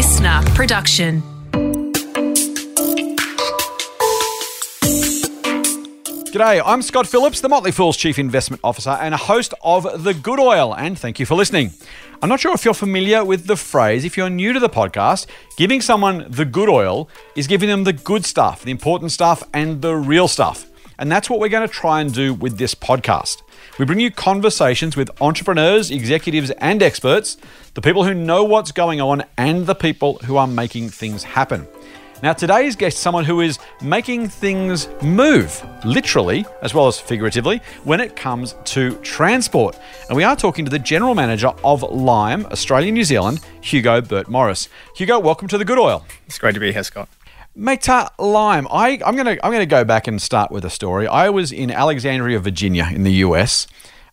listener production. G'day, I'm Scott Phillips, the Motley Fool's Chief Investment Officer and a host of The Good Oil, and thank you for listening. I'm not sure if you're familiar with the phrase. If you're new to the podcast, giving someone the good oil is giving them the good stuff, the important stuff, and the real stuff. And that's what we're going to try and do with this podcast. We bring you conversations with entrepreneurs, executives, and experts, the people who know what's going on, and the people who are making things happen. Now, today's guest is someone who is making things move, literally as well as figuratively, when it comes to transport. And we are talking to the general manager of Lime, Australia, New Zealand, Hugo Burt Morris. Hugo, welcome to the Good Oil. It's great to be here, Scott. Mate, uh, Lime, I, I'm gonna I'm gonna go back and start with a story. I was in Alexandria, Virginia, in the US.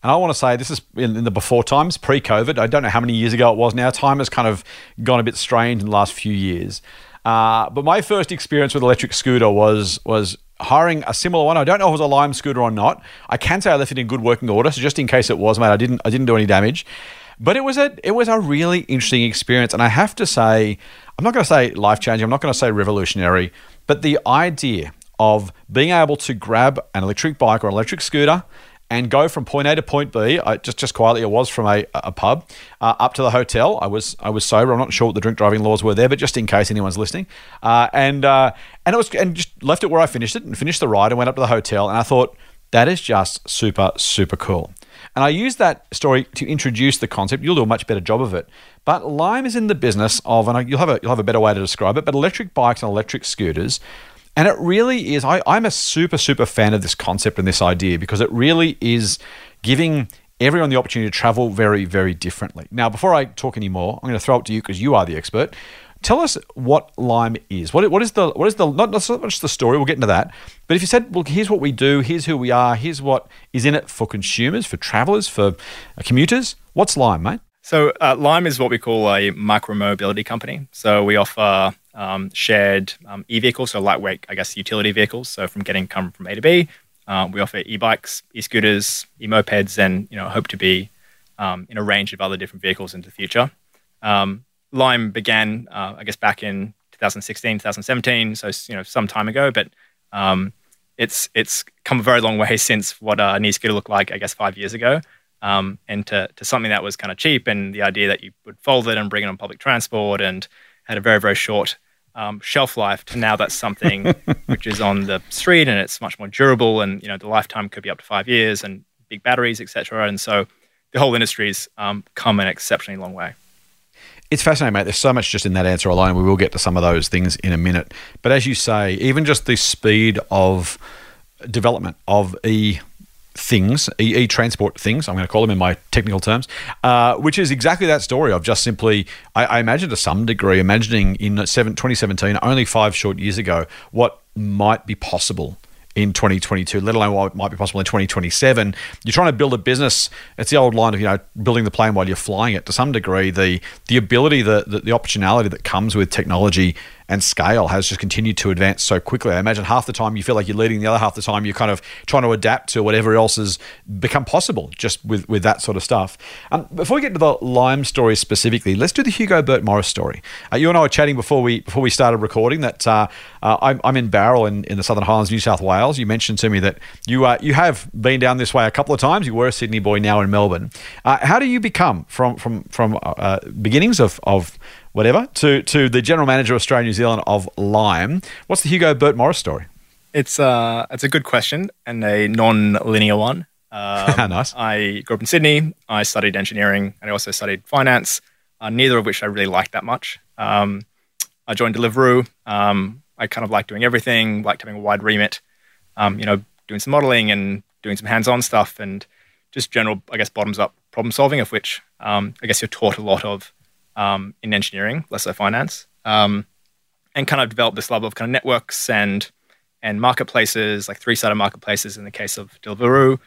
And I want to say this is in, in the before times, pre COVID. I don't know how many years ago it was now. Time has kind of gone a bit strange in the last few years. Uh, but my first experience with electric scooter was was hiring a similar one. I don't know if it was a Lime scooter or not. I can say I left it in good working order, so just in case it was, mate, I didn't I didn't do any damage. But it was a it was a really interesting experience, and I have to say, I'm not going to say life changing. I'm not going to say revolutionary, but the idea of being able to grab an electric bike or an electric scooter and go from point A to point B. I, just just quietly, it was from a, a pub uh, up to the hotel. I was I was sober. I'm not sure what the drink driving laws were there, but just in case anyone's listening, uh, and uh, and it was and just left it where I finished it and finished the ride and went up to the hotel. And I thought that is just super super cool. And I use that story to introduce the concept. You'll do a much better job of it. But Lime is in the business of, and you'll have a you'll have a better way to describe it. But electric bikes and electric scooters and it really is, I, I'm a super, super fan of this concept and this idea because it really is giving everyone the opportunity to travel very, very differently. Now, before I talk anymore, I'm going to throw it to you because you are the expert. Tell us what Lime is. What, what is the what is the not, not so much the story. We'll get into that. But if you said, well, here's what we do. Here's who we are. Here's what is in it for consumers, for travelers, for commuters. What's Lime, mate? So uh, Lime is what we call a micro mobility company. So we offer um, shared um, e-vehicles, so lightweight, I guess, utility vehicles. So from getting come from A to B, uh, we offer e-bikes, e-scooters, e-mopeds, and you know hope to be um, in a range of other different vehicles into the future. Um, Lime began, uh, I guess, back in 2016, 2017, so you know some time ago, but um, it's it's come a very long way since what uh, an e-scooter looked like, I guess, five years ago. Um, and to, to something that was kind of cheap and the idea that you would fold it and bring it on public transport and had a very, very short um, shelf life to now that's something which is on the street and it's much more durable and you know the lifetime could be up to five years and big batteries etc and so the whole industry's um, come an exceptionally long way it's fascinating, mate. There's so much just in that answer alone. We will get to some of those things in a minute. But as you say, even just the speed of development of e things, e transport things, I'm going to call them in my technical terms, uh, which is exactly that story of just simply, I, I imagine to some degree, imagining in seven, 2017, only five short years ago, what might be possible in 2022, let alone what might be possible in 2027. You're trying to build a business. It's the old line of you know building the plane while you're flying it. To some degree, the the ability, the the, the optionality that comes with technology and scale has just continued to advance so quickly. I imagine half the time you feel like you're leading, the other half the time you're kind of trying to adapt to whatever else has become possible just with, with that sort of stuff. Um, before we get to the Lime story specifically, let's do the Hugo Burt Morris story. Uh, you and I were chatting before we before we started recording that uh, uh, I'm, I'm, in Bowral in, in the Southern Highlands, New South Wales. You mentioned to me that you uh, you have been down this way a couple of times. You were a Sydney boy, now in Melbourne. Uh, how do you become from from from uh, beginnings of of whatever, to, to the general manager of Australia New Zealand of Lime. What's the Hugo Burt Morris story? It's, uh, it's a good question and a non linear one. Um, nice. I grew up in Sydney. I studied engineering and I also studied finance, uh, neither of which I really liked that much. Um, I joined Deliveroo. Um, I kind of liked doing everything, liked having a wide remit, um, you know, doing some modeling and doing some hands on stuff and just general, I guess, bottoms up problem solving, of which um, I guess you're taught a lot of um, in engineering, less so finance, um, and kind of developed this love of kind of networks and and marketplaces, like three-sided marketplaces in the case of Deliveroo.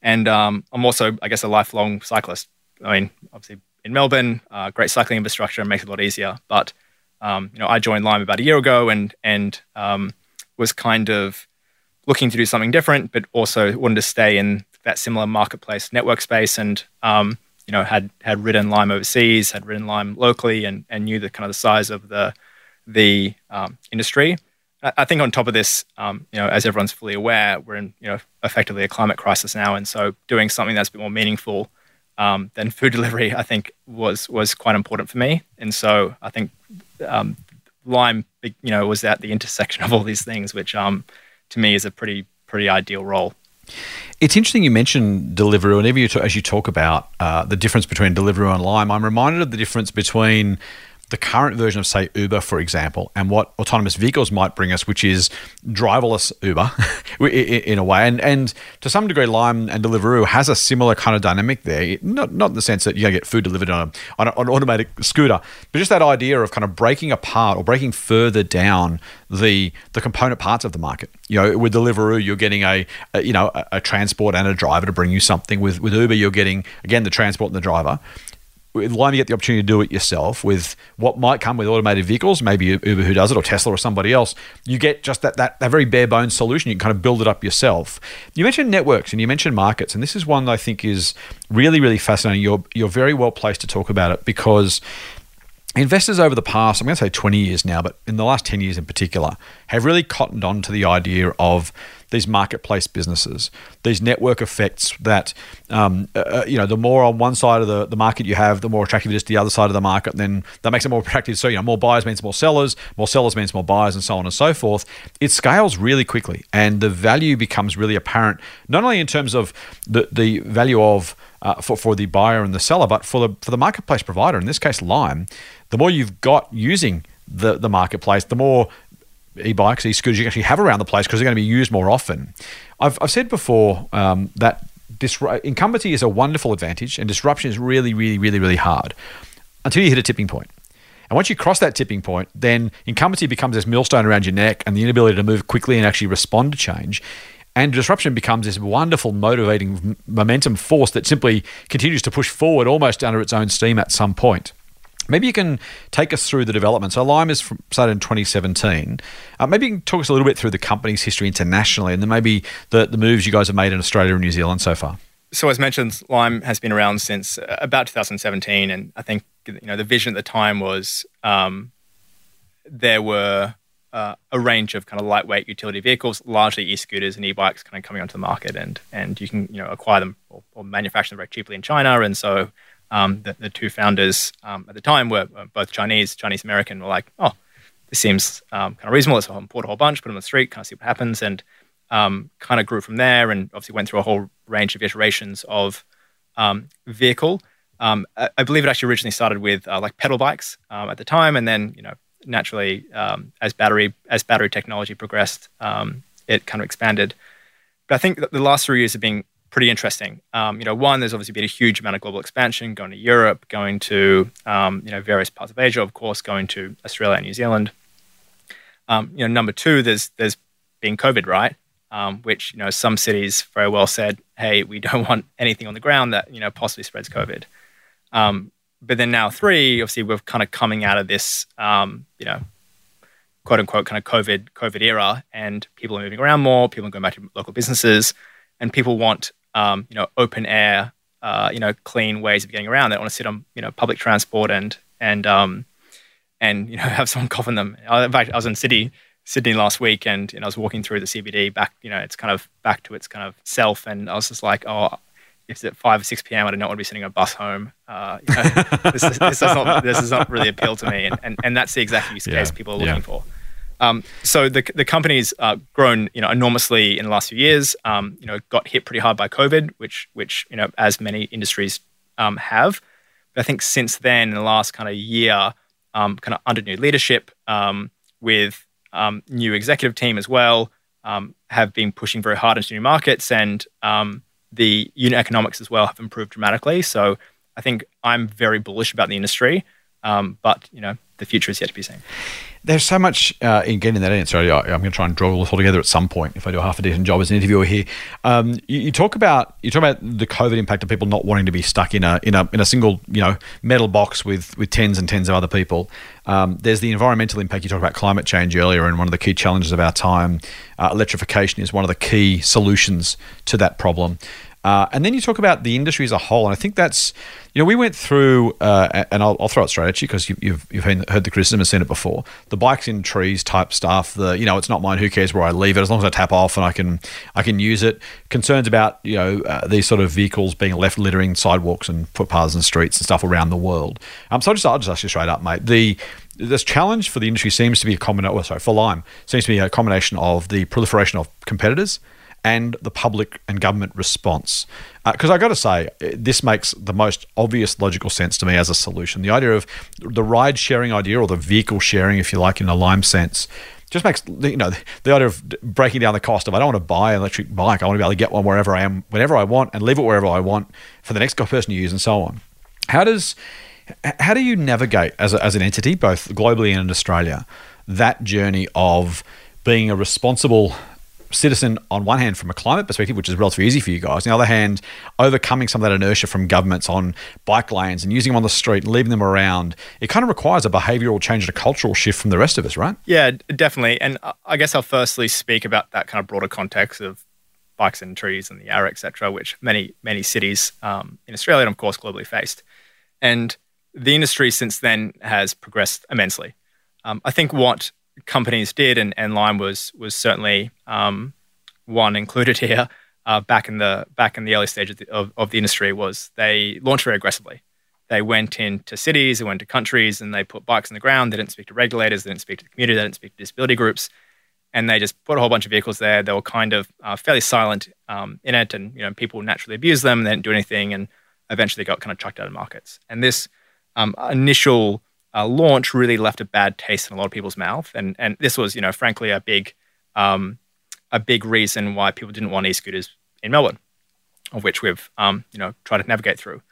And um, I'm also, I guess, a lifelong cyclist. I mean, obviously in Melbourne, uh, great cycling infrastructure makes it a lot easier. But um, you know, I joined Lime about a year ago and and um, was kind of looking to do something different, but also wanted to stay in that similar marketplace network space and um, you know had had ridden Lime overseas, had ridden Lime locally, and and knew the kind of the size of the the um, industry. I think on top of this, um, you know, as everyone's fully aware, we're in you know effectively a climate crisis now, and so doing something that's a bit more meaningful um, than food delivery, I think was was quite important for me. And so I think um, Lime, you know, was at the intersection of all these things, which um, to me is a pretty pretty ideal role. It's interesting you mentioned Deliveroo, and you, as you talk about uh, the difference between Deliveroo and Lime, I'm reminded of the difference between the current version of, say, Uber, for example, and what autonomous vehicles might bring us, which is driverless Uber in a way. And, and to some degree, Lime and Deliveroo has a similar kind of dynamic there. Not, not in the sense that to get food delivered on, a, on, a, on an automatic scooter, but just that idea of kind of breaking apart or breaking further down the the component parts of the market. You know, with Deliveroo, you're getting a, a you know a, a, transport and a driver to bring you something. With with Uber, you're getting again the transport and the driver Lime, you get the opportunity to do it yourself with what might come with automated vehicles, maybe Uber who does it or Tesla or somebody else. You get just that, that, that very bare bones solution. You can kind of build it up yourself. You mentioned networks and you mentioned markets, and this is one that I think is really, really fascinating. You're, you're very well placed to talk about it because investors over the past, I'm going to say 20 years now, but in the last 10 years in particular, have really cottoned on to the idea of these marketplace businesses, these network effects that, um, uh, uh, you know, the more on one side of the, the market you have, the more attractive it is to the other side of the market, And then that makes it more attractive. So, you know, more buyers means more sellers, more sellers means more buyers, and so on and so forth. It scales really quickly, and the value becomes really apparent, not only in terms of the, the value of uh, for, for the buyer and the seller, but for the, for the marketplace provider, in this case, Lime, the more you've got using the, the marketplace, the more e-bikes, e-scooters you actually have around the place because they're going to be used more often. I've, I've said before um, that disru- incumbency is a wonderful advantage and disruption is really, really, really, really hard until you hit a tipping point. And once you cross that tipping point, then incumbency becomes this millstone around your neck and the inability to move quickly and actually respond to change. And disruption becomes this wonderful motivating momentum force that simply continues to push forward almost under its own steam at some point. Maybe you can take us through the development. So Lime is from, started in 2017. Uh, maybe you can talk us a little bit through the company's history internationally, and then maybe the, the moves you guys have made in Australia and New Zealand so far. So as mentioned, Lime has been around since uh, about 2017, and I think you know the vision at the time was um, there were uh, a range of kind of lightweight utility vehicles, largely e-scooters and e-bikes, kind of coming onto the market, and and you can you know acquire them or, or manufacture them very cheaply in China, and so um, the, the, two founders um, at the time were both Chinese, Chinese American, were like, oh, this seems um, kind of reasonable. Let's import a whole bunch, put them on the street, kind of see what happens, and um, kind of grew from there. And obviously went through a whole range of iterations of um, vehicle. Um, I, I, believe it actually originally started with uh, like pedal bikes at the time, and then you know naturally as battery as battery technology progressed, it kind of expanded. But I think the last three years have been pretty interesting. Um, you know, one, there's obviously been a huge amount of global expansion, going to Europe, going to um, you know various parts of Asia, of course, going to Australia and New Zealand. Um, you know, number two, there's there's been COVID, right? Um, which you know some cities very well said, hey, we don't want anything on the ground that you know possibly spreads COVID. Um, but then now three, obviously, we're kind of coming out of this, um, you know, quote unquote kind of COVID COVID era, and people are moving around more. People are going back to local businesses, and people want um, you know, open air, uh, you know, clean ways of getting around. They don't want to sit on, you know, public transport and and um, and you know have someone cough on them. In fact, I was in Sydney, Sydney last week, and you know, I was walking through the CBD back. You know, it's kind of back to its kind of self, and I was just like, oh. If it's at five or six p.m., I do not want to be sitting on a bus home. Uh, you know, this, is, this, does not this does not really appeal to me, and, and, and that's the exact use case yeah. people are looking yeah. for. Um, so the the company's uh, grown you know enormously in the last few years. Um, you know, got hit pretty hard by COVID, which which you know as many industries um, have. But I think since then, in the last kind of year, um, kind of under new leadership um, with um, new executive team as well, have been pushing very hard into new markets, and the unit economics as well have improved dramatically. So I think I'm very bullish about the industry, but you know the future is yet to be seen there's so much uh, in getting that answer. I, am going to try and draw this all together at some point if I do a half a decent job as an interviewer here. Um, you, you, talk about you talk about the COVID impact of people not wanting to be stuck in a in a in a single you know metal box with with tens and tens of other people. Um, there's the environmental impact. You talked about climate change earlier, and one of the key challenges of our time, uh, electrification is one of the key solutions to that problem. Uh, and then you talk about the industry as a whole, and I think that's you know we went through, uh, and I'll, I'll, throw it straight at you because you, you've you've heard the criticism and seen it before. The bikes in trees type stuff. The you know it's not mine. Who cares where I leave it as long as I tap off and I can I can use it. Concerns about you know uh, these sort of vehicles being left littering sidewalks and footpaths and streets and stuff around the world. Um, so I'll just I'll just ask you straight up, mate. The this challenge for the industry seems to be a combination. Oh, sorry, for Lime seems to be a combination of the proliferation of competitors and the public and government response. Because uh, I got to say, this makes the most obvious logical sense to me as a solution. The idea of the ride sharing idea, or the vehicle sharing, if you like, in a Lime sense, just makes you know the idea of breaking down the cost of I don't want to buy an electric bike. I want to be able to get one wherever I am, whenever I want, and leave it wherever I want for the next person to use, and so on. How does how do you navigate as, a, as an entity, both globally and in Australia, that journey of being a responsible citizen on one hand from a climate perspective, which is relatively easy for you guys. On the other hand, overcoming some of that inertia from governments on bike lanes and using them on the street and leaving them around, it kind of requires a behavioural change and a cultural shift from the rest of us, right? Yeah, definitely. And I guess I'll firstly speak about that kind of broader context of bikes and trees and the air, etc., which many many cities um, in Australia and of course globally faced. And the industry since then has progressed immensely. Um, I think what companies did, and, and Lime was was certainly um, one included here. Uh, back in the back in the early stages of, of, of, the industry, was they launched very aggressively. They went into cities, they went to countries, and they put bikes on the ground. They didn't speak to regulators, they didn't speak to the community, they didn't speak to disability groups, and they just put a whole bunch of vehicles there. They were kind of uh, fairly silent um, in it, and you know people naturally abused them. They didn't do anything, and eventually got kind of chucked out of markets. And this um, initial uh, launch really left a bad taste in a lot of people's mouth, and and this was you know frankly a big um, a big reason why people didn't want e-scooters in Melbourne, of which we've um, you know tried to navigate through.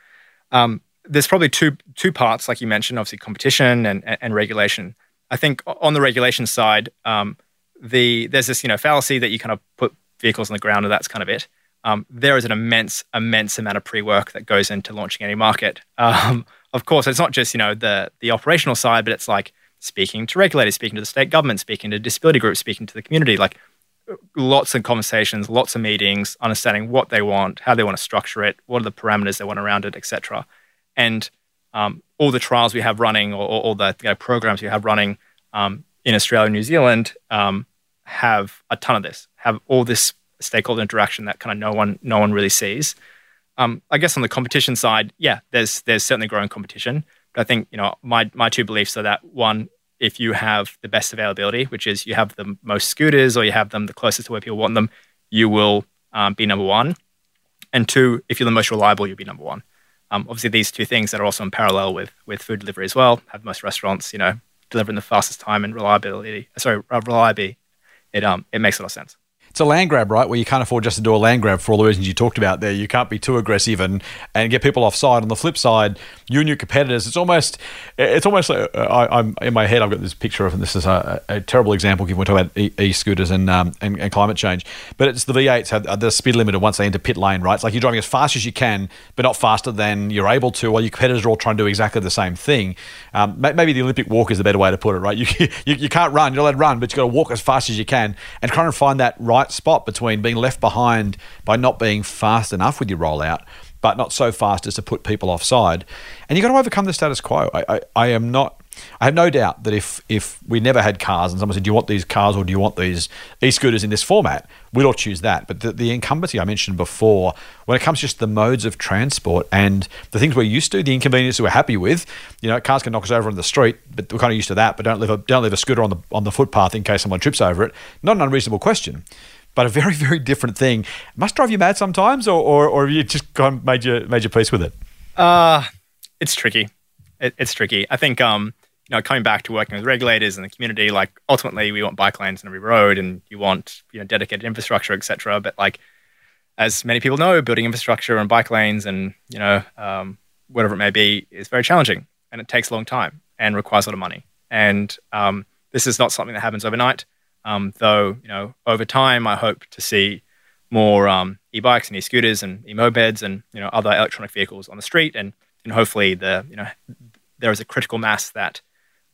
Um, there's probably two two parts, like you mentioned, obviously competition and, and, and regulation. I think on the regulation side, um, the there's this you know fallacy that you kind of put vehicles on the ground and that's kind of it. Um, there is an immense immense amount of pre work that goes into launching any market. Of course, it's not just you know the the operational side, but it's like speaking to regulators, speaking to the state government, speaking to disability groups, speaking to the community, like lots of conversations, lots of meetings, understanding what they want, how they want to structure it, what are the parameters they want around it, etc. And um, all the trials we have running, or all the you know, programs we have running um, in Australia and New Zealand, um, have a ton of this, have all this stakeholder interaction that kind of no one no one really sees. Um, I guess on the competition side, yeah, there's there's certainly growing competition. But I think you know my my two beliefs are that one, if you have the best availability, which is you have the most scooters or you have them the closest to where people want them, you will um, be number one. And two, if you're the most reliable, you'll be number one. Um, obviously, these two things that are also in parallel with with food delivery as well. Have most restaurants, you know, delivering the fastest time and reliability. Sorry, reliability. It um it makes a lot of sense it's a land grab, right? Where you can't afford just to do a land grab for all the reasons you talked about there. You can't be too aggressive and, and get people offside. On the flip side, you and your competitors, it's almost it's almost like uh, I, am in my head. I've got this picture of, and this is a, a terrible example given we're talking about e, scooters and, um, and, and climate change. But it's the V8s have the speed limit once they enter pit lane, right? It's like you're driving as fast as you can, but not faster than you're able to. While your competitors are all trying to do exactly the same thing. Um, maybe the Olympic walk is the better way to put it, right? You you, you can't run, you're allowed to run, but you have got to walk as fast as you can and try and find that right spot between being left behind by not being fast enough with your rollout, but not so fast as to put people offside. And you've got to overcome the status quo. I, I, I am not. I have no doubt that if if we never had cars and someone said, "Do you want these cars or do you want these e-scooters in this format?" We'd all choose that. But the, the incumbency I mentioned before, when it comes to just the modes of transport and the things we're used to, the inconvenience we're happy with, you know, cars can knock us over on the street, but we're kind of used to that. But don't leave a don't leave a scooter on the on the footpath in case someone trips over it. Not an unreasonable question but a very, very different thing. must drive you mad sometimes, or, or, or have you just gone made your, made your peace with it? Uh, it's tricky. It, it's tricky. I think, um, you know, coming back to working with regulators and the community, like ultimately we want bike lanes on every road and you want, you know, dedicated infrastructure, etc. But like, as many people know, building infrastructure and bike lanes and, you know, um, whatever it may be is very challenging and it takes a long time and requires a lot of money. And um, this is not something that happens overnight. Um, though, you know, over time, I hope to see more um, e-bikes and e-scooters and e-mopeds and you know other electronic vehicles on the street, and and hopefully the you know there is a critical mass that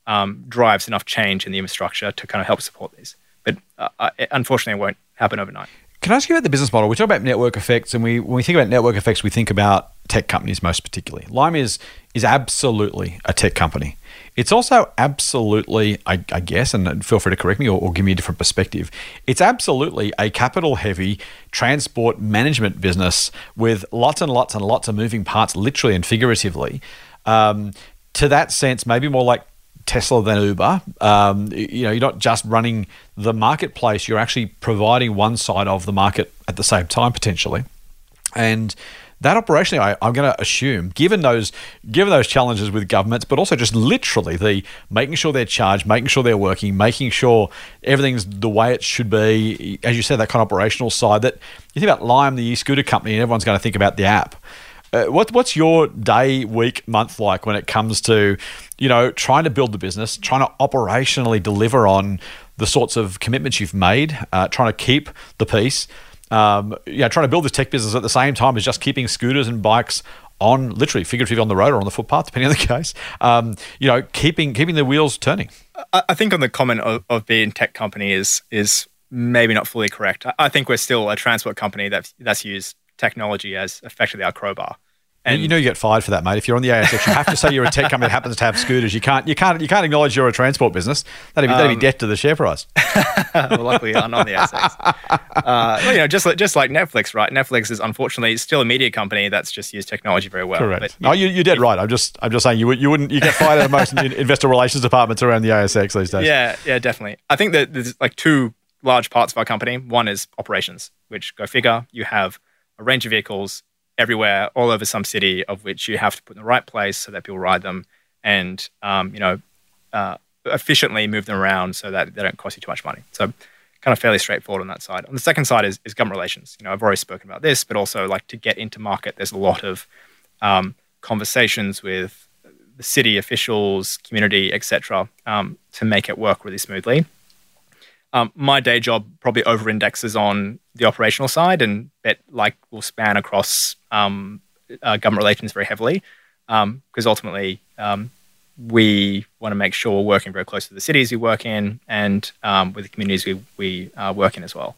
um, drives enough change in the infrastructure to kind of help support these. But uh, unfortunately, it won't happen overnight Can I ask you about the business model? We talk about network effects, and we when we think about network effects, we think about tech companies most particularly. Lime is is absolutely a tech company. It's also absolutely, I, I guess, and feel free to correct me or, or, give me a different perspective. It's absolutely a capital heavy transport management business with lots and lots and lots of moving parts, literally and figuratively. Um, to that sense, maybe more like Tesla than Uber. Um, you know, you're not just running the marketplace; you're actually providing one side of the market at the same time potentially, and that operationally, I, am going to assume, given those given those challenges with governments, but also just literally the making sure they're charged, making sure they're working, making sure everything's the way it should be. As you said, that kind of operational side. That you think about Lime, the e-scooter company, and everyone's going to think about the app. Uh, what, what's your day, week, month like when it comes to, you know, trying to build the business, trying to operationally deliver on the sorts of commitments you've made, uh, trying to keep the peace, um, yeah, trying to build this tech business at the same time as just keeping scooters and bikes on literally figuratively on the road or on the footpath, depending on the case. Um, you know, keeping keeping the wheels turning. I, think on the comment of, of being tech company is is maybe not fully correct. I, think we're still a transport company that that's used technology as effectively our crowbar. And you know you get fired for that, mate. If you're on the ASX, you have to say you're a tech company that happens to have scooters. You can't, you can't, you can't acknowledge you're a transport business. That'd be, that'd be um, death to the share price. well, luckily, I'm not on the ASX. Uh, well, you know, just like, just like Netflix, right? Netflix is unfortunately still a media company that's just used technology very well. Correct. But, no, you, you're dead right. I'm just, I'm just saying you, you wouldn't, you get fired at most investor relations departments around the ASX these days. Yeah, yeah, definitely. I think that there's like two large parts of our company. One is operations, which go figure. You have a range of vehicles everywhere, all over some city, of which you have to put in the right place so that people ride them, and um, you know, uh, efficiently move them around so that they don't cost you too much money. So, kind of fairly straightforward on that side. On the second side is, is government relations. You know, I've already spoken about this, but also like to get into market, there's a lot of um, conversations with the city officials, community, etc., um, to make it work really smoothly. Um, my day job probably over indexes on the operational side and that like will span across um, uh, government relations very heavily because um, ultimately um, we want to make sure we're working very close to the cities we work in and um, with the communities we, we uh, work in as well.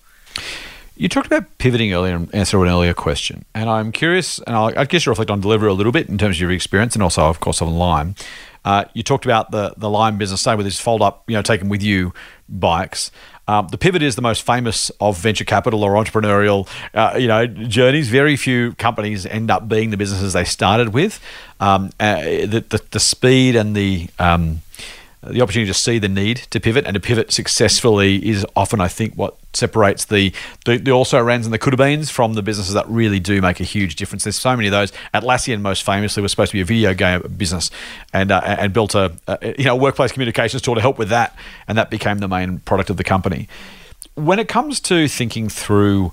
You talked about pivoting earlier and answer an earlier question, and I'm curious, and I'll, I guess you reflect on Deliveroo a little bit in terms of your experience, and also, of course, on Lime. Uh, you talked about the the Lime business, same with this fold up, you know, taken with you bikes. Um, the pivot is the most famous of venture capital or entrepreneurial, uh, you know, journeys. Very few companies end up being the businesses they started with. Um, uh, the, the, the speed and the um, the opportunity to see the need to pivot and to pivot successfully is often, I think, what separates the the, the also rans and the could have beens from the businesses that really do make a huge difference. There's so many of those. Atlassian, most famously, was supposed to be a video game business and uh, and built a, a you know workplace communications tool to help with that, and that became the main product of the company. When it comes to thinking through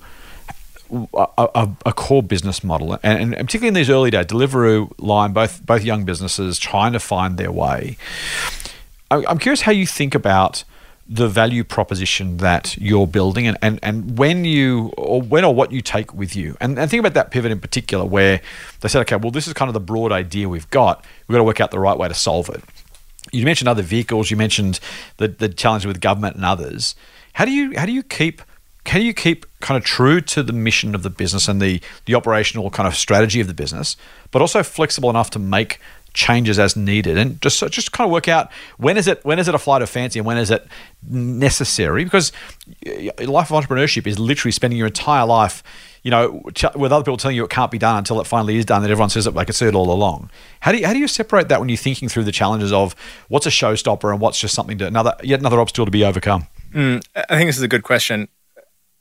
a, a, a, core business model, and, and, particularly in these early days, Deliveroo, Lime, both both young businesses trying to find their way. I'm curious how you think about the value proposition that you're building and, and, and when you or when or what you take with you. And, and think about that pivot in particular where they said okay well this is kind of the broad idea we've got. We've got to work out the right way to solve it. You mentioned other vehicles. You mentioned the, the challenge with government and others. How do you how do you keep can you keep kind of true to the mission of the business and the the operational kind of strategy of the business but also flexible enough to make changes as needed, and just just kind of work out when is it when is it a flight of fancy and when is it necessary? Because life of entrepreneurship is literally spending your entire life, you know, with other people telling you it can't be done until it finally is done, and everyone says it like it's it all along. How do you, how do you separate that when you're thinking through the challenges of what's a showstopper and what's just something to another yet another obstacle to be overcome? Mm, I think this is a good question.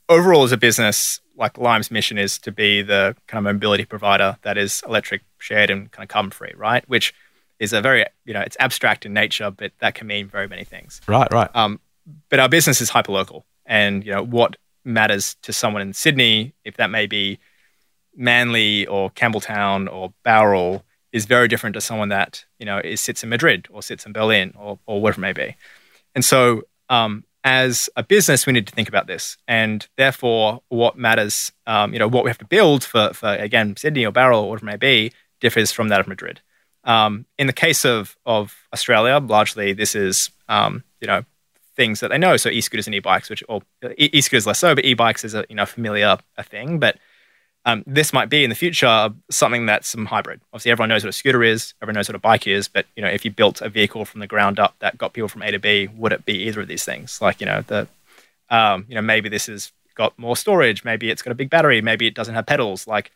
Overall, as a business, like Lime's mission is to be the kind of mobility provider that is electric, shared, and kind of carbon free, right? Which is a very, you know, it's abstract in nature, but that can mean very many things. Right, right. Um, but our business is hyper local, and you know what matters to someone in Sydney, if that may be Manly or Campbelltown or Bowral, is very different to someone that you know is, sits in Madrid or sits in Berlin or or whatever it may be. And so um, as a business, we need to think about this, and therefore, what matters, um, you know, what we have to build for, for again Sydney or Bowral or whatever it may be, differs from that of Madrid. Um, in the case of of Australia, largely this is um, you know things that they know. So e-scooters and e-bikes, which or e-scooters less so, but e-bikes is a you know familiar a thing. But um, this might be in the future something that's some hybrid. Obviously, everyone knows what a scooter is, everyone knows what a bike is, but you know, if you built a vehicle from the ground up that got people from A to B, would it be either of these things? Like you know, the um, you know maybe this has got more storage, maybe it's got a big battery, maybe it doesn't have pedals, like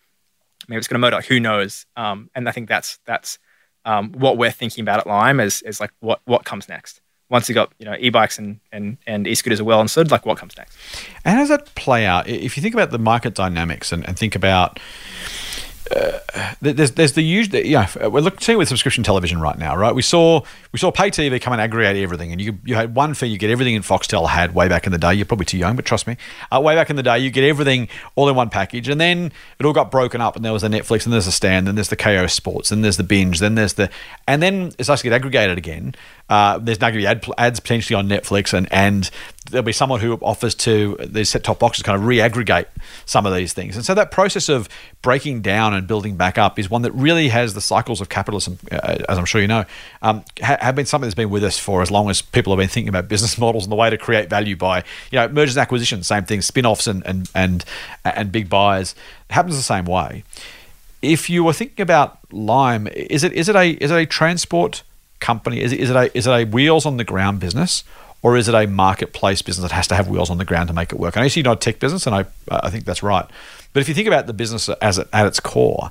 maybe it's got a motor. Who knows? Um, and I think that's that's um, what we're thinking about at Lime is is like what what comes next once you got you know e-bikes and, and, and e-scooters as well and so like what comes next? And how does that play out? If you think about the market dynamics and, and think about uh, there's there's the usual yeah we're looking seeing with subscription television right now right? We saw we saw pay TV come and aggregate everything and you you had one fee you get everything in Foxtel had way back in the day. You're probably too young but trust me. Uh, way back in the day you get everything all in one package and then it all got broken up and there was a Netflix and there's a Stan then there's the Kayo Sports then there's the binge then there's the and then it starts to get aggregated again. Uh, there's now going to be ad, ads potentially on Netflix, and, and there'll be someone who offers to these set top boxes kind of re-aggregate some of these things. And so that process of breaking down and building back up is one that really has the cycles of capitalism, uh, as I'm sure you know, um, ha- have been something that's been with us for as long as people have been thinking about business models and the way to create value by you know mergers and acquisitions, same thing, spin-offs and and and and big buys. It happens the same way. If you were thinking about Lime, is it is it a is it a transport company? Is it, is it a is it a wheels on the ground business, or is it a marketplace business that has to have wheels on the ground to make it work? And I see you're not a tech business, and I I think that's right. But if you think about the business as it, at its core,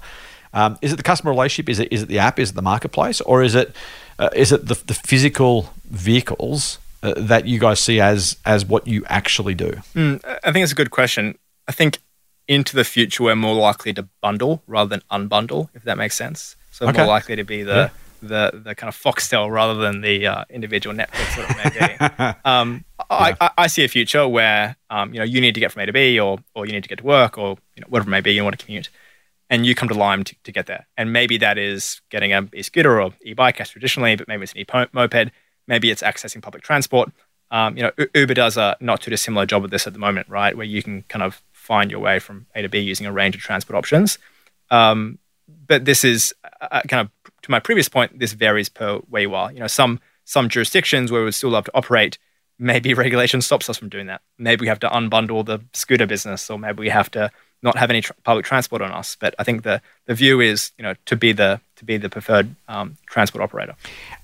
um, is it the customer relationship? Is it is it the app? Is it the marketplace, or is it uh, is it the, the physical vehicles uh, that you guys see as as what you actually do? Mm, I think it's a good question. I think into the future we're more likely to bundle rather than unbundle, if that makes sense. So okay. more likely to be the yeah the the kind of Foxtel rather than the uh, individual Netflix sort of may be. um, yeah. I, I, see a future where um, you know you need to get from A to B, or or you need to get to work, or you know, whatever it may be, you want to commute, and you come to Lime to, to get there. And maybe that is getting a e-scooter or e-bike as traditionally, but maybe it's an e-moped. Maybe it's accessing public transport. Um, you know, Uber does a not too dissimilar job of this at the moment, right? Where you can kind of find your way from A to B using a range of transport options. Um, but this is kind of to my previous point, this varies per where you are. You know, some some jurisdictions where we would still love to operate, maybe regulation stops us from doing that. Maybe we have to unbundle the scooter business, or maybe we have to not have any tr- public transport on us. But I think the the view is, you know, to be the to be the preferred um, transport operator.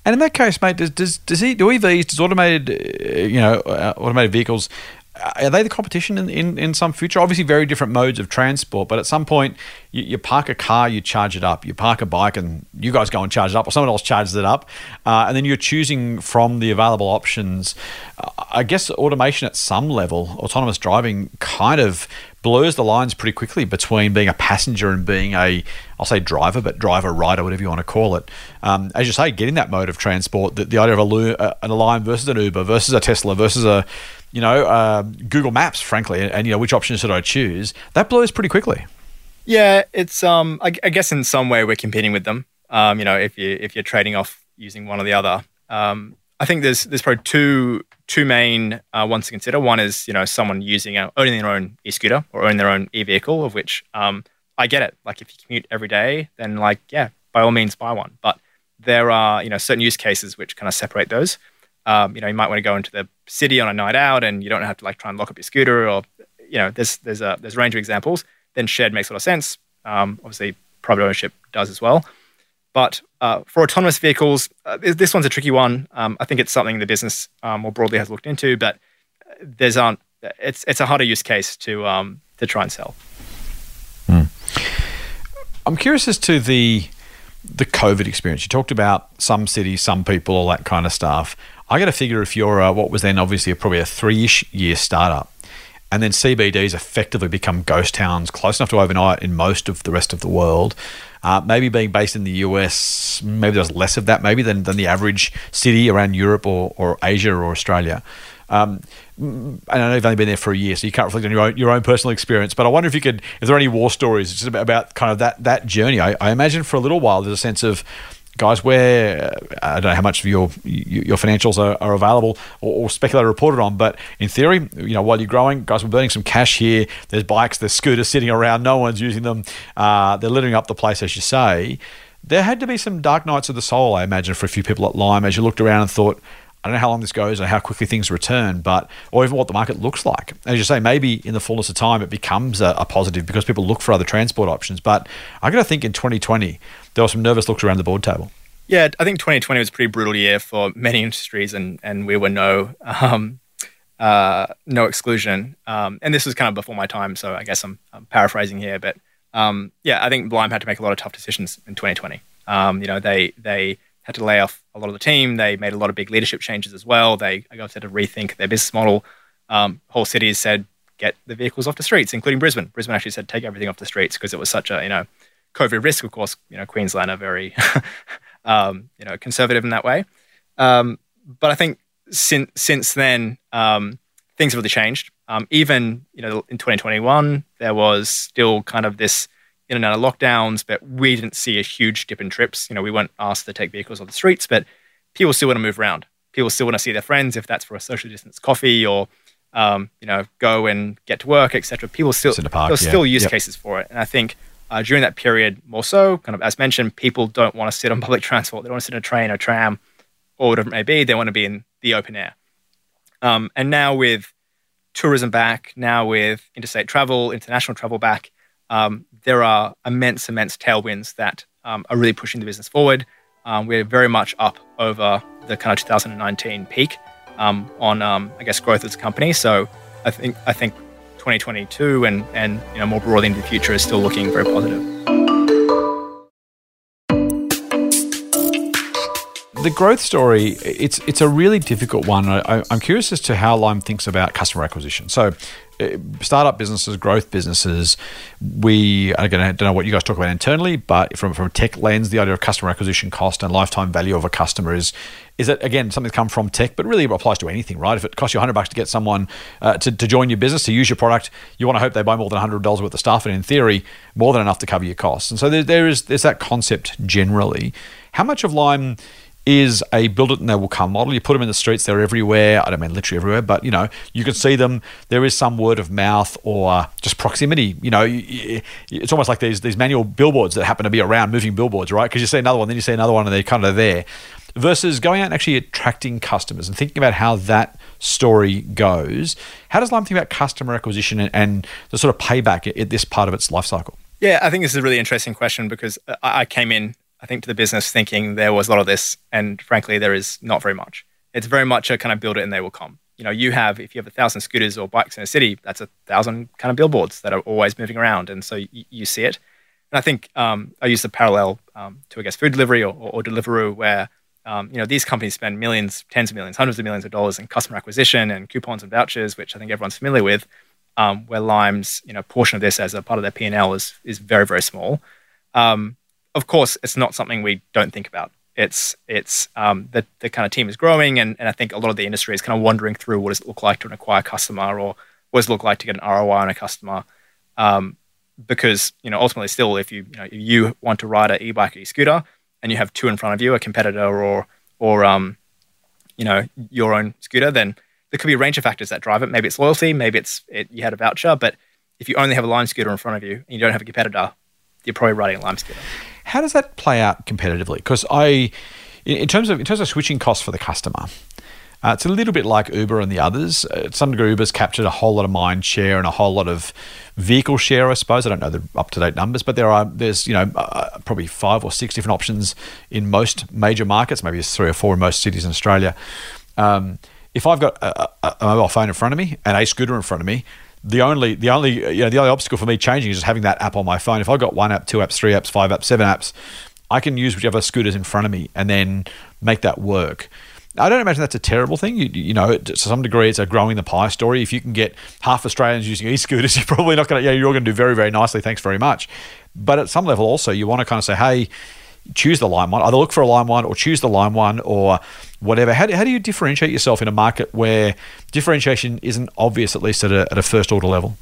And in that case, mate, does does does he do EVs, does automated, uh, you know, uh, automated vehicles are they the competition in, in, in some future? Obviously, very different modes of transport, but at some point, you, you, park a car, you charge it up. You park a bike, and you guys go and charge it up, or someone else charges it up, uh, and then you're choosing from the available options. Uh, I guess automation at some level, autonomous driving, kind of blurs the lines pretty quickly between being a passenger and being a, I'll say driver, but driver, rider, whatever you want to call it. Um, as you say, getting that mode of transport, the, the idea of a, uh, a, Lime versus an Uber versus a Tesla versus a you know, uh, Google Maps, frankly, and, and, you know, which option should I choose? That blows pretty quickly. Yeah, it's um, I, I guess in some way we're competing with them. Um, you know, if you if you're trading off using one or the other, um, I think there's there's probably two two main uh, ones to consider. One is you know someone using a, owning their own e-scooter or owning their own e-vehicle, of which um, I get it. Like if you commute every day, then like yeah, by all means buy one. But there are you know certain use cases which kind of separate those. Um, you know, you might want to go into the city on a night out, and you don't have to like try and lock up your scooter, or you know, there's there's a there's a range of examples. Then shared makes a lot of sense. Um, obviously, private ownership does as well. But uh, for autonomous vehicles, uh, this one's a tricky one. Um, I think it's something the business um, more broadly has looked into, but there's aren't. It's it's a harder use case to um, to try and sell. Mm. I'm curious as to the the COVID experience. You talked about some cities, some people, all that kind of stuff. I got to figure if you're uh, what was then obviously a, probably a three-ish year startup, and then CBDs effectively become ghost towns close enough to overnight in most of the rest of the world. Uh, maybe being based in the US, maybe there's less of that maybe than, than the average city around Europe or, or Asia or Australia. Um, and I know you've only been there for a year, so you can't reflect on your own, your own personal experience. But I wonder if you could, if there are any war stories just about, about kind of that that journey. I, I imagine for a little while there's a sense of guys, where I don't know how much of your your financials are, are available or, or reported on, but in theory, you know, while you're growing, guys, we're burning some cash here. There's bikes, there's scooters sitting around, no one's using them. Uh, they're littering up the place, as you say. There had to be some dark nights of the soul, I imagine, for a few people at Lime as you looked around and thought, I don't know how long this goes or how quickly things return, but or even what the market looks like. As you say, maybe in the fullness of time it becomes a, a positive because people look for other transport options. But I got to think in 2020 there were some nervous looks around the board table. Yeah, I think 2020 was a pretty brutal year for many industries, and and we were no um, uh, no exclusion. Um, and this was kind of before my time, so I guess I'm, I'm paraphrasing here, but um, yeah, I think Lime had to make a lot of tough decisions in 2020. Um, you know, they they had to lay off a lot of the team. They made a lot of big leadership changes as well. They I guess had to rethink their business model. Um, whole cities said get the vehicles off the streets, including Brisbane. Brisbane actually said take everything off the streets because it was such a you know COVID risk. Of course, you know Queensland are very um, you know conservative in that way. Um, but I think since since then um, things have really changed. Um, even you know in 2021 there was still kind of this in and out of lockdowns, but we didn't see a huge dip in trips. You know, we weren't asked to take vehicles on the streets, but people still want to move around. People still want to see their friends, if that's for a social distance coffee or, um, you know, go and get to work, etc. People still, park, there's yeah. still use yep. cases for it. And I think uh, during that period, more so, kind of as mentioned, people don't want to sit on public transport. They don't want to sit in a train or tram or whatever it may be. They want to be in the open air. Um, and now with tourism back, now with interstate travel, international travel back, um, there are immense, immense tailwinds that um, are really pushing the business forward. Um, we're very much up over the kind of 2019 peak um, on, um, I guess, growth as a company. So I think I think 2022 and and you know more broadly into the future is still looking very positive. the growth story it's it's a really difficult one. I, am curious as to how Lime thinks about customer acquisition. So, startup businesses, growth businesses, we are again I don't know what you guys talk about internally, but from from a tech lens, the idea of customer acquisition cost and lifetime value of a customer is is that again something that's come from tech, but really applies to anything, right? If it costs you 100 bucks to get someone uh, to, to join your business to use your product, you want to hope they buy more than 100 dollars worth of stuff, and in theory, more than enough to cover your costs. And so there, there is there's that concept generally. How much of Lime is a build it and they will come model. You put them in the streets, they're everywhere. I don't mean literally everywhere, but you know, you can see them. There is some word of mouth or just proximity. You know, it's almost like these these manual billboards that happen to be around, moving billboards, right? Because you see another one, then you see another one, and they're kind of there. Versus going out and actually attracting customers and thinking about how that story goes. How does Lime think about customer acquisition and, and the sort of payback at, at this part of its life cycle? Yeah, I think this is a really interesting question because uh, I came in I think, to the business thinking there was a lot of this. And frankly, there is not very much. It's very much a kind of build it and they will come. You know, you have, if you have a thousand scooters or bikes in a city, that's a thousand kind of billboards that are always moving around. And so you, you see it. And I think um, I use the parallel um, to, I guess, food delivery or, or, Deliveroo, where, um, you know, these companies spend millions, tens of millions, hundreds of millions of dollars in customer acquisition and coupons and vouchers, which I think everyone's familiar with, um, where Lime's, you know, portion of this as a part of their P&L is, is very, very small. Um, of course, it's not something we don't think about. It's it's um, the the kind of team is growing, and, and I think a lot of the industry is kind of wandering through what does it look like to acquire a customer, or what does it look like to get an ROI on a customer. Um, because you know ultimately, still, if you you know if you want to ride an e-bike or e-scooter, and you have two in front of you, a competitor or or um, you know your own scooter, then there could be a range of factors that drive it. Maybe it's loyalty, maybe it's it, you had a voucher, but if you only have a Lime scooter in front of you and you don't have a competitor, you're probably riding a Lime scooter. How does that play out competitively? Because I, in terms of in terms of switching costs for the customer, uh, it's a little bit like Uber and the others. Uh, some degree, Uber's captured a whole lot of mind share and a whole lot of vehicle share. I suppose I don't know the up to date numbers, but there are there's you know uh, probably five or six different options in most major markets. Maybe it's three or four in most cities in Australia. Um, if I've got a, a, a mobile phone in front of me and a scooter in front of me, the only the only you know the only obstacle for me changing is just having that app on my phone. If I've got one app, two apps, three apps, five apps, seven apps, I can use whichever scooters in front of me and then make that work. I don't imagine that's a terrible thing. You, you know, to some degree, it's a growing the pie story. If you can get half Australians using e-scooters, you're probably not going to. Yeah, you're going to do very, very nicely. Thanks very much. But at some level, also, you want to kind of say, hey, choose the Lime one. Either look for a Lime one or choose the Lime one or whatever. How do, how do you differentiate yourself in a market where differentiation isn't obvious, at least at a, at a first order level?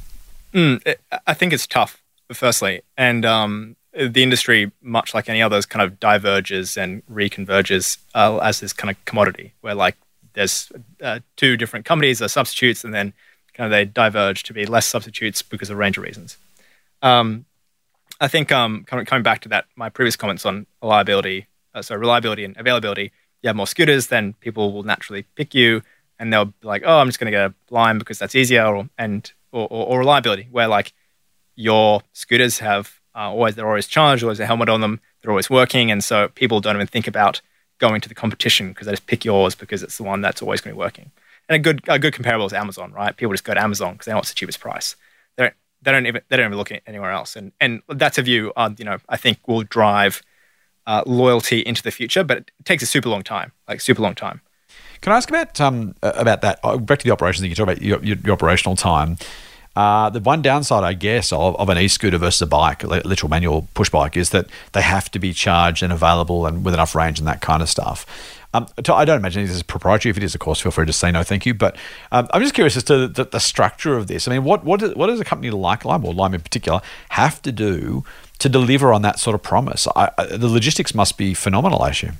Mm, I think it's tough, firstly. And um, the industry, much like any others, kind of diverges and reconverges uh, as this kind of commodity where, like, there's uh, two different companies are substitutes and then kind of they diverge to be less substitutes because of a range of reasons. Um, I think um, coming back to that, my previous comments on reliability, uh, so reliability and availability, you have more scooters, then people will naturally pick you, and they'll be like, "Oh, I'm just going to get a Lime because that's easier," or and or, or, or reliability, where like your scooters have uh, always they're always charged, always a helmet on them, they're always working, and so people don't even think about going to the competition because they just pick yours because it's the one that's always going to be working. And a good a good comparable is Amazon, right? People just go to Amazon because they know it's the cheapest price. They don't they don't even they don't even look anywhere else. And and that's a view uh, you know I think will drive uh, loyalty into the future, but it takes a super long time, like super long time. Can I ask about um, about that? Uh, back to the operations. You talk about your, your, your operational time. Uh, the one downside, I guess, of, of an e-scooter versus a bike, a literal manual push bike, is that they have to be charged and available and with enough range and that kind of stuff. Um, I don't imagine this is proprietary. If it is, of course, feel free to say no, thank you. But um, I'm just curious as to the, the, structure of this. I mean, what what, what does a company like Lime or Lime in particular have to do to deliver on that sort of promise? I, I, the logistics must be phenomenal, I assume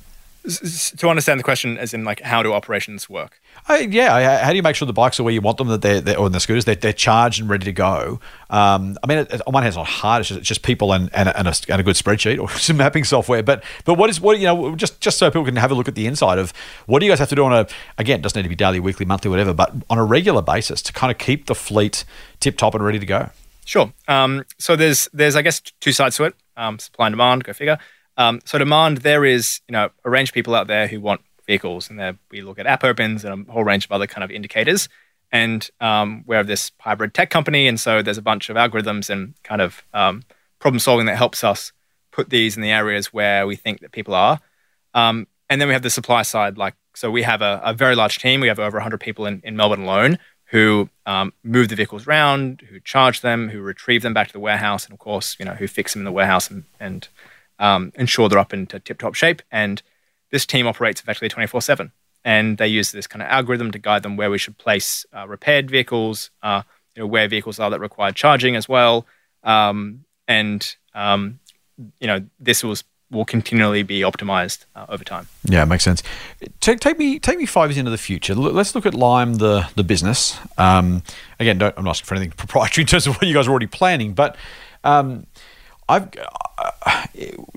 to understand the question as in like how do operations work? Uh, yeah how do you make sure the bikes are where you want them that they're, they're or the scooters they're, they're charged and ready to go? Um, i mean it, on one hand it's not hard it's just, it's just people and, and, and, a, and, a, good spreadsheet or some mapping software but but what is what you know just just so people can have a look at the inside of what do you guys have to do on a again it doesn't need to be daily weekly monthly whatever but on a regular basis to kind of keep the fleet tip top and ready to go? Sure. Um, so there's there's i guess two sides to it. Um, supply and demand go figure um, so demand, there is you know a range of people out there who want vehicles, and we look at app opens and a whole range of other kind of indicators. And um, we're this hybrid tech company, and so there's a bunch of algorithms and kind of um, problem solving that helps us put these in the areas where we think that people are. Um, and then we have the supply side, like so we have a, a very large team. We have over 100 people in, in Melbourne alone who um, move the vehicles around, who charge them, who retrieve them back to the warehouse, and of course, you know, who fix them in the warehouse and, and um, ensure they're up into tip top shape. And this team operates effectively 24 7. And they use this kind of algorithm to guide them where we should place uh, repaired vehicles, uh, you know, where vehicles are that require charging as well. Um, and, um, you know, this was will continually be optimized uh, over time. Yeah, makes sense. Take, take, me take me five years into the future. Let's look at Lime, the the business. Um, again, I'm not asking for anything proprietary in terms of what you guys are already planning, but um, I've uh,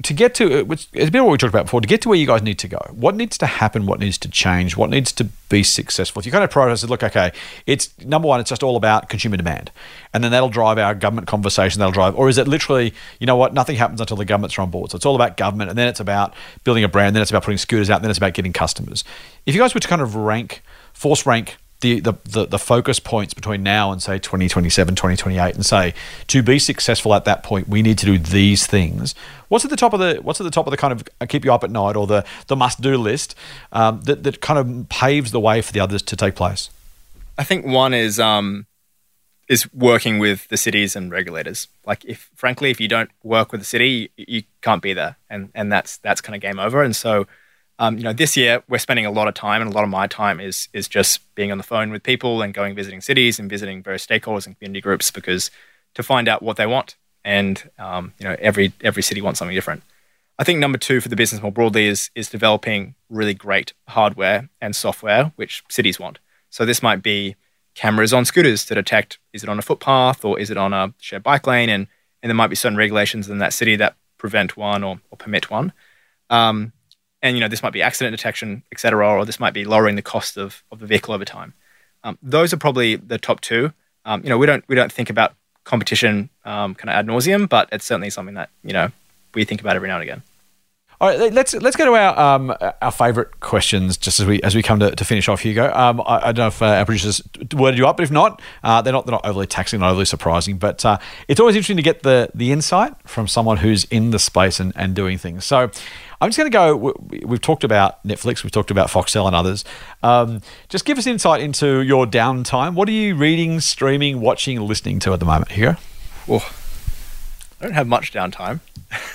to get to it's been what we talked about before. To get to where you guys need to go, what needs to happen? What needs to change? What needs to be successful? If you kind of prioritize, look, okay, it's number one. It's just all about consumer demand, and then that'll drive our government conversation. That'll drive, or is it literally, you know what? Nothing happens until the governments are on board. So it's all about government, and then it's about building a brand. Then it's about putting scooters out. Then it's about getting customers. If you guys were to kind of rank, force rank the, the, the, the, focus points between now and say 2027 2028 and say to be successful at that point we need to do these things. What's at the top of the what's at the top of the kind of uh, keep you up at night or the the must do list um, that, that kind of paves the way for the others to take place? I think one is um, is working with the cities and regulators. Like if frankly if you don't work with the city you, you can't be there. And and that's that's kind of game over. And so um, you know, this year we're spending a lot of time, and a lot of my time is is just being on the phone with people and going visiting cities and visiting various stakeholders and community groups because to find out what they want, and um, you know, every every city wants something different. I think number two for the business more broadly is is developing really great hardware and software which cities want. So this might be cameras on scooters to detect is it on a footpath or is it on a shared bike lane, and and there might be certain regulations in that city that prevent one or, or permit one. Um, and you know this might be accident detection, et cetera, or this might be lowering the cost of, of the vehicle over time. Um, those are probably the top two. Um, you know, we don't we don't think about competition um, kind of ad nauseum, but it's certainly something that you know we think about every now and again. All right, let's let's go to our um, our favourite questions just as we as we come to, to finish off, Hugo. Um, I, I, don't know if uh, our producers worded you up, but if not, uh, they're not they're not overly taxing, not overly surprising. But uh, it's always interesting to get the the insight from someone who's in the space and, and doing things. So I'm just going to go. We've talked about Netflix, we've talked about Foxtel and others. Um, just give us insight into your downtime. What are you reading, streaming, watching, listening to at the moment, Hugo? Oh, I don't have much downtime.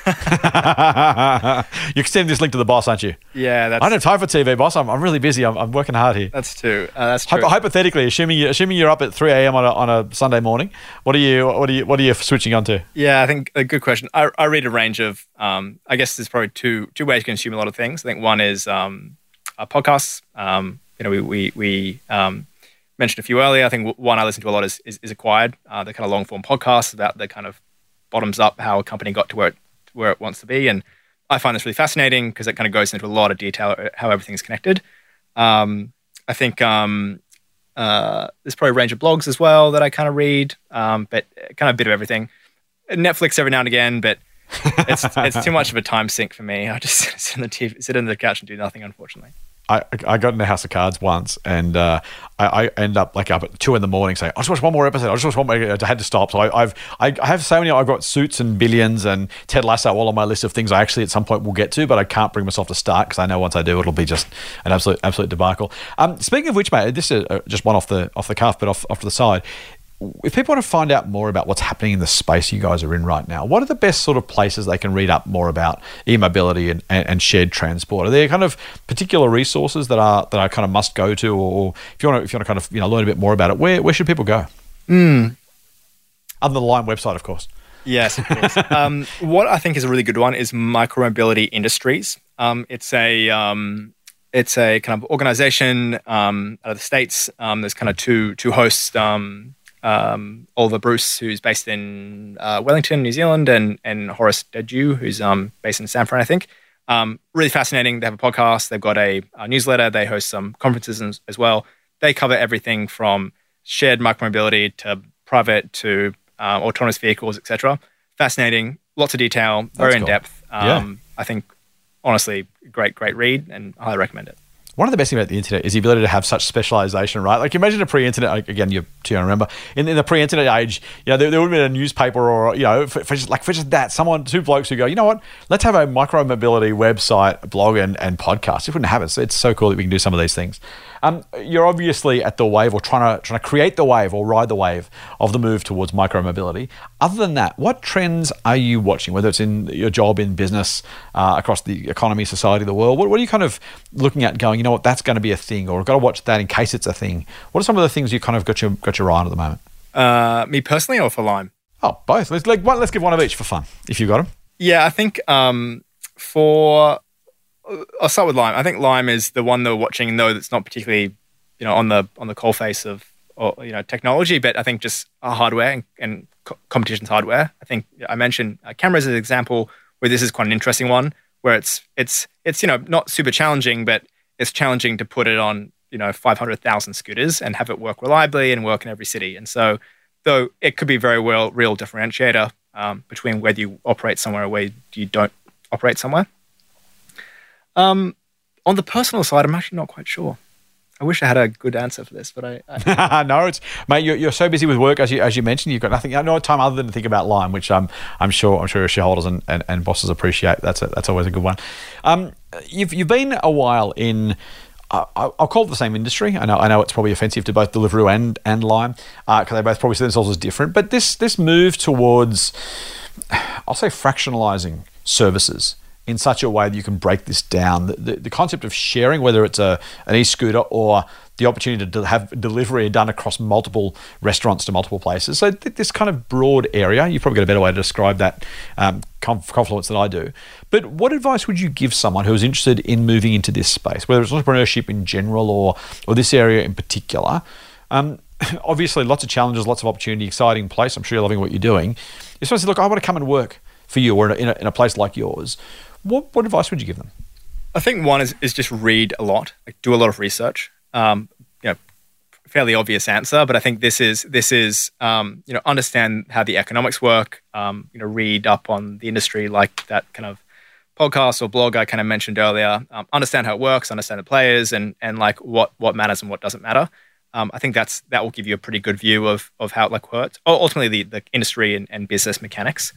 You're extending this link to the boss, aren't you? Yeah, that's. I don't have time for TV, boss. I'm, I'm really busy. I'm, I'm working hard here. That's true. Uh, that's true. hypothetically, assuming you, assuming you're up at 3 a.m. on a, on a Sunday morning, what are you what are you what are you switching on to? Yeah, I think a good question. I, I read a range of. Um, I guess there's probably two two ways to consume a lot of things. I think one is um, uh, podcasts. Um, you know, we we we um, mentioned a few earlier. I think one I listen to a lot is is, is Acquired, uh, the kind of long form podcasts about the kind of bottoms up how a company got to where it, where it wants to be. And I find this really fascinating because it kind of goes into a lot of detail how everything's connected. Um, I think um, uh, there's probably a range of blogs as well that I kind of read, um, but kind of a bit of everything. Netflix every now and again, but it's it's too much of a time sink for me. I just sit on the TV, sit on the couch and do nothing, unfortunately. I, I got in a house of cards once and uh, I, I end up like up at two in the morning saying, I just watched one more episode. I just watched one more. I had to stop. So I, have I, I have so many. I've got Suits and Billions and Ted Lasso all on my list of things I actually at some point will get to, but I can't bring myself to start because I know once I do, it'll be just an absolute absolute debacle. Um, speaking of which, mate, this is uh, just one off the off the cuff, but off off to the side if people want to find out more about what's happening in the space you guys are in right now, what are the best sort of places they can read up more about e-mobility and, and, and shared transport? Are there kind of particular resources that are that I kind of must go to, or if you want to if you want to kind of you know learn a bit more about it, where where should people go? Mm. Other than the Lime website, of course. Yes, of course. um, what I think is a really good one is Micromobility Industries. Um, it's a um, it's a kind of organization um, out of the states. Um, there's kind of two two hosts. Um, um, Oliver Bruce, who's based in uh, Wellington, New Zealand, and and Horace Dediu, who's um, based in San Fran, I think. Um, really fascinating. They have a podcast. They've got a, a newsletter. They host some conferences as, as, well. They cover everything from shared micromobility to private to uh, autonomous vehicles, etc. Fascinating. Lots of detail. Very in depth. yeah. Um, I think honestly, great, great read, and I highly recommend it one of the best things about the internet is the ability to have such specialization, right? Like imagine a pre-internet, again, you're too young to remember, in, in the pre-internet age, you know, there, there would have been a newspaper or, you know, for, for, just, like for just that, someone, two blokes who go, you know what, let's have a micro mobility website, blog and, and podcast. It wouldn't have it. So it's so cool that we can do some of these things. Um, you're obviously at the wave or trying to, trying to create the wave or ride the wave of the move towards micro mobility. Other than that, what trends are you watching, whether it's in your job, in business, uh, across the economy, society, the world? What, what, are you kind of looking at going, you know what, that's going to be a thing or I've got to watch that in case it's a thing? What are some of the things you kind of got your, got your eye on at the moment? Uh, me personally or for Lime? Oh, both. Let's, like, one, let's give one of each for fun, if you've got them. Yeah, I think um, for I'll start with Lime. I think Lime is the one that we're watching, though that's not particularly, you know, on the on the coal face of or, you know technology, but I think just hardware and, and co- competition's hardware. I think I mentioned uh, cameras as an example where this is quite an interesting one, where it's it's it's you know not super challenging, but it's challenging to put it on you know 500,000 scooters and have it work reliably and work in every city. And so, though it could be very well real differentiator um, between whether you operate somewhere or where you don't operate somewhere. Um, on the personal side, I'm actually not quite sure. I wish I had a good answer for this, but I, I... no, it's mate. You're, you're so busy with work as you as you mentioned. You've got nothing, no time other than to think about Lime, which I'm I'm sure I'm sure shareholders and, and, and bosses appreciate. That's a, that's always a good one. Um, you've you've been a while in. I'll call it the same industry. I know, I know it's probably offensive to both Deliveroo and and Lime because uh, they both probably see themselves as different. But this this move towards, I'll say, fractionalizing services in such a way that you can break this down. The, the, the concept of sharing, whether it's a, an e scooter or the opportunity to have delivery done across multiple restaurants to multiple places. So, th- this kind of broad area, you've probably got a better way to describe that um, confluence than I do. But what advice would you give someone who is interested in moving into this space, whether it's entrepreneurship in general or, or this area in particular? Um, obviously, lots of challenges, lots of opportunity, exciting place. I'm sure you're loving what you're doing. If someone says, Look, I want to come and work for you or in a, in a place like yours, what, what advice would you give them? I think one is, is just read a lot, like do a lot of research. Um, you know, fairly obvious answer, but I think this is this is um, you know understand how the economics work. Um, you know, read up on the industry, like that kind of podcast or blog I kind of mentioned earlier. Um, understand how it works, understand the players, and and like what what matters and what doesn't matter. Um, I think that's that will give you a pretty good view of of how it like works. Ultimately, the the industry and, and business mechanics.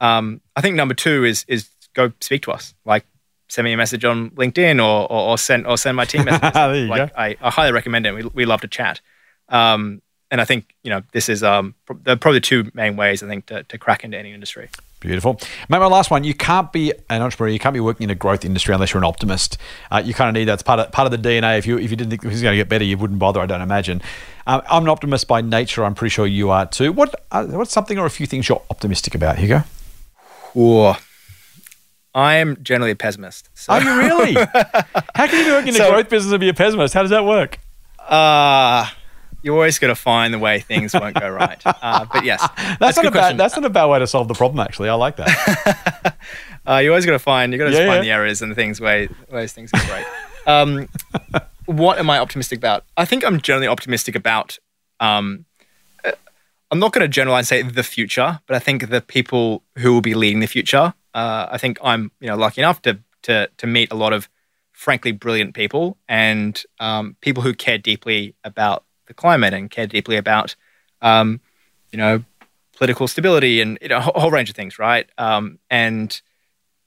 Um, I think number two is is go speak to us. Like send me a message on LinkedIn or or, or send or send my team messages. like I, I, highly recommend it. We we love to chat. Um, and I think you know this is um, probably the two main ways I think to, to crack into any industry. Beautiful. Mate, my last one. You can't be an entrepreneur. You can't be working in a growth industry unless you're an optimist. Uh, you kind of need that's part of part of the DNA. If you if you didn't think it was going to get better, you wouldn't bother. I don't imagine. Uh, I'm an optimist by nature. I'm pretty sure you are too. What uh, what's something or a few things you're optimistic about, Hugo? Whoa. I am generally a pessimist. So. Are you really? How can you be working in so, a growth business and be a pessimist? How does that work? Uh, you're always going to find the way things won't go right. Uh, but yes, that's, that's not a bad. That's not a bad way to solve the problem. Actually, I like that. uh, you always going to find. You got to yeah, find yeah. the errors and the things where ways things go right. Um, what am I optimistic about? I think I'm generally optimistic about. Um, uh, I'm not going to generalize and say the future, but I think the people who will be leading the future. Uh, I think I'm, you know, lucky enough to to to meet a lot of frankly brilliant people and um, people who care deeply about the climate and care deeply about, um, you know, political stability and you know, a whole range of things, right? Um, and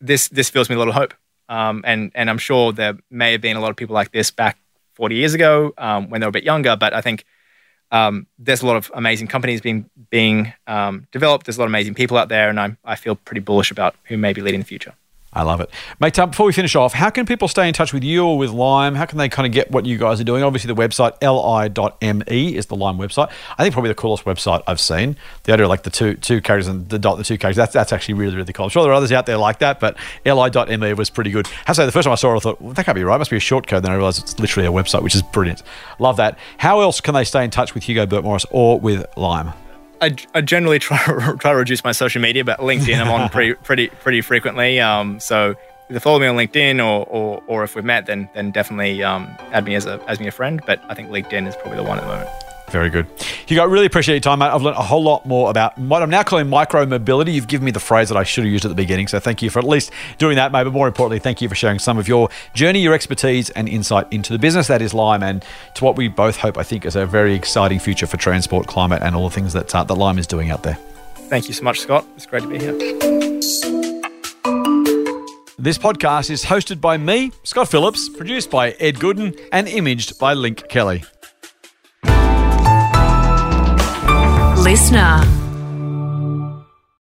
this this fills me a lot of hope. Um, and and I'm sure there may have been a lot of people like this back 40 years ago um, when they were a bit younger, but I think um, there's a lot of amazing companies being being developed. There's a lot of amazing people out there, and I I feel pretty bullish about who may be leading the future. I love it. Mate, um, before we finish off, how can people stay in touch with you or with Lime? How can they kind of get what you guys are doing? Obviously, the website li.me is the Lime website. I think probably the coolest website I've seen. The idea of like the two two characters and the dot, the two characters, that's, that's actually really, really cool. I'm sure there are others out there like that, but li.me was pretty good. I say the first time I saw it, I thought, well, that can't be right. It must be a short code. Then I realized it's literally a website, which is brilliant. Love that. How else can they stay in touch with Hugo Burt Morris or with Lime? I, I generally try try to reduce my social media, but LinkedIn I'm on pretty pretty pretty frequently. Um, so either follow me on LinkedIn or, or, or if we've met, then then definitely um, add me as a as me a friend. But I think LinkedIn is probably the one at the moment. Very good. Hugo, I really appreciate your time, mate. I've learned a whole lot more about what I'm now calling micro mobility. You've given me the phrase that I should have used at the beginning. So thank you for at least doing that, mate. But more importantly, thank you for sharing some of your journey, your expertise, and insight into the business that is Lime and to what we both hope, I think, is a very exciting future for transport, climate, and all the things that, uh, that Lime is doing out there. Thank you so much, Scott. It's great to be here. This podcast is hosted by me, Scott Phillips, produced by Ed Gooden, and imaged by Link Kelly. Listener.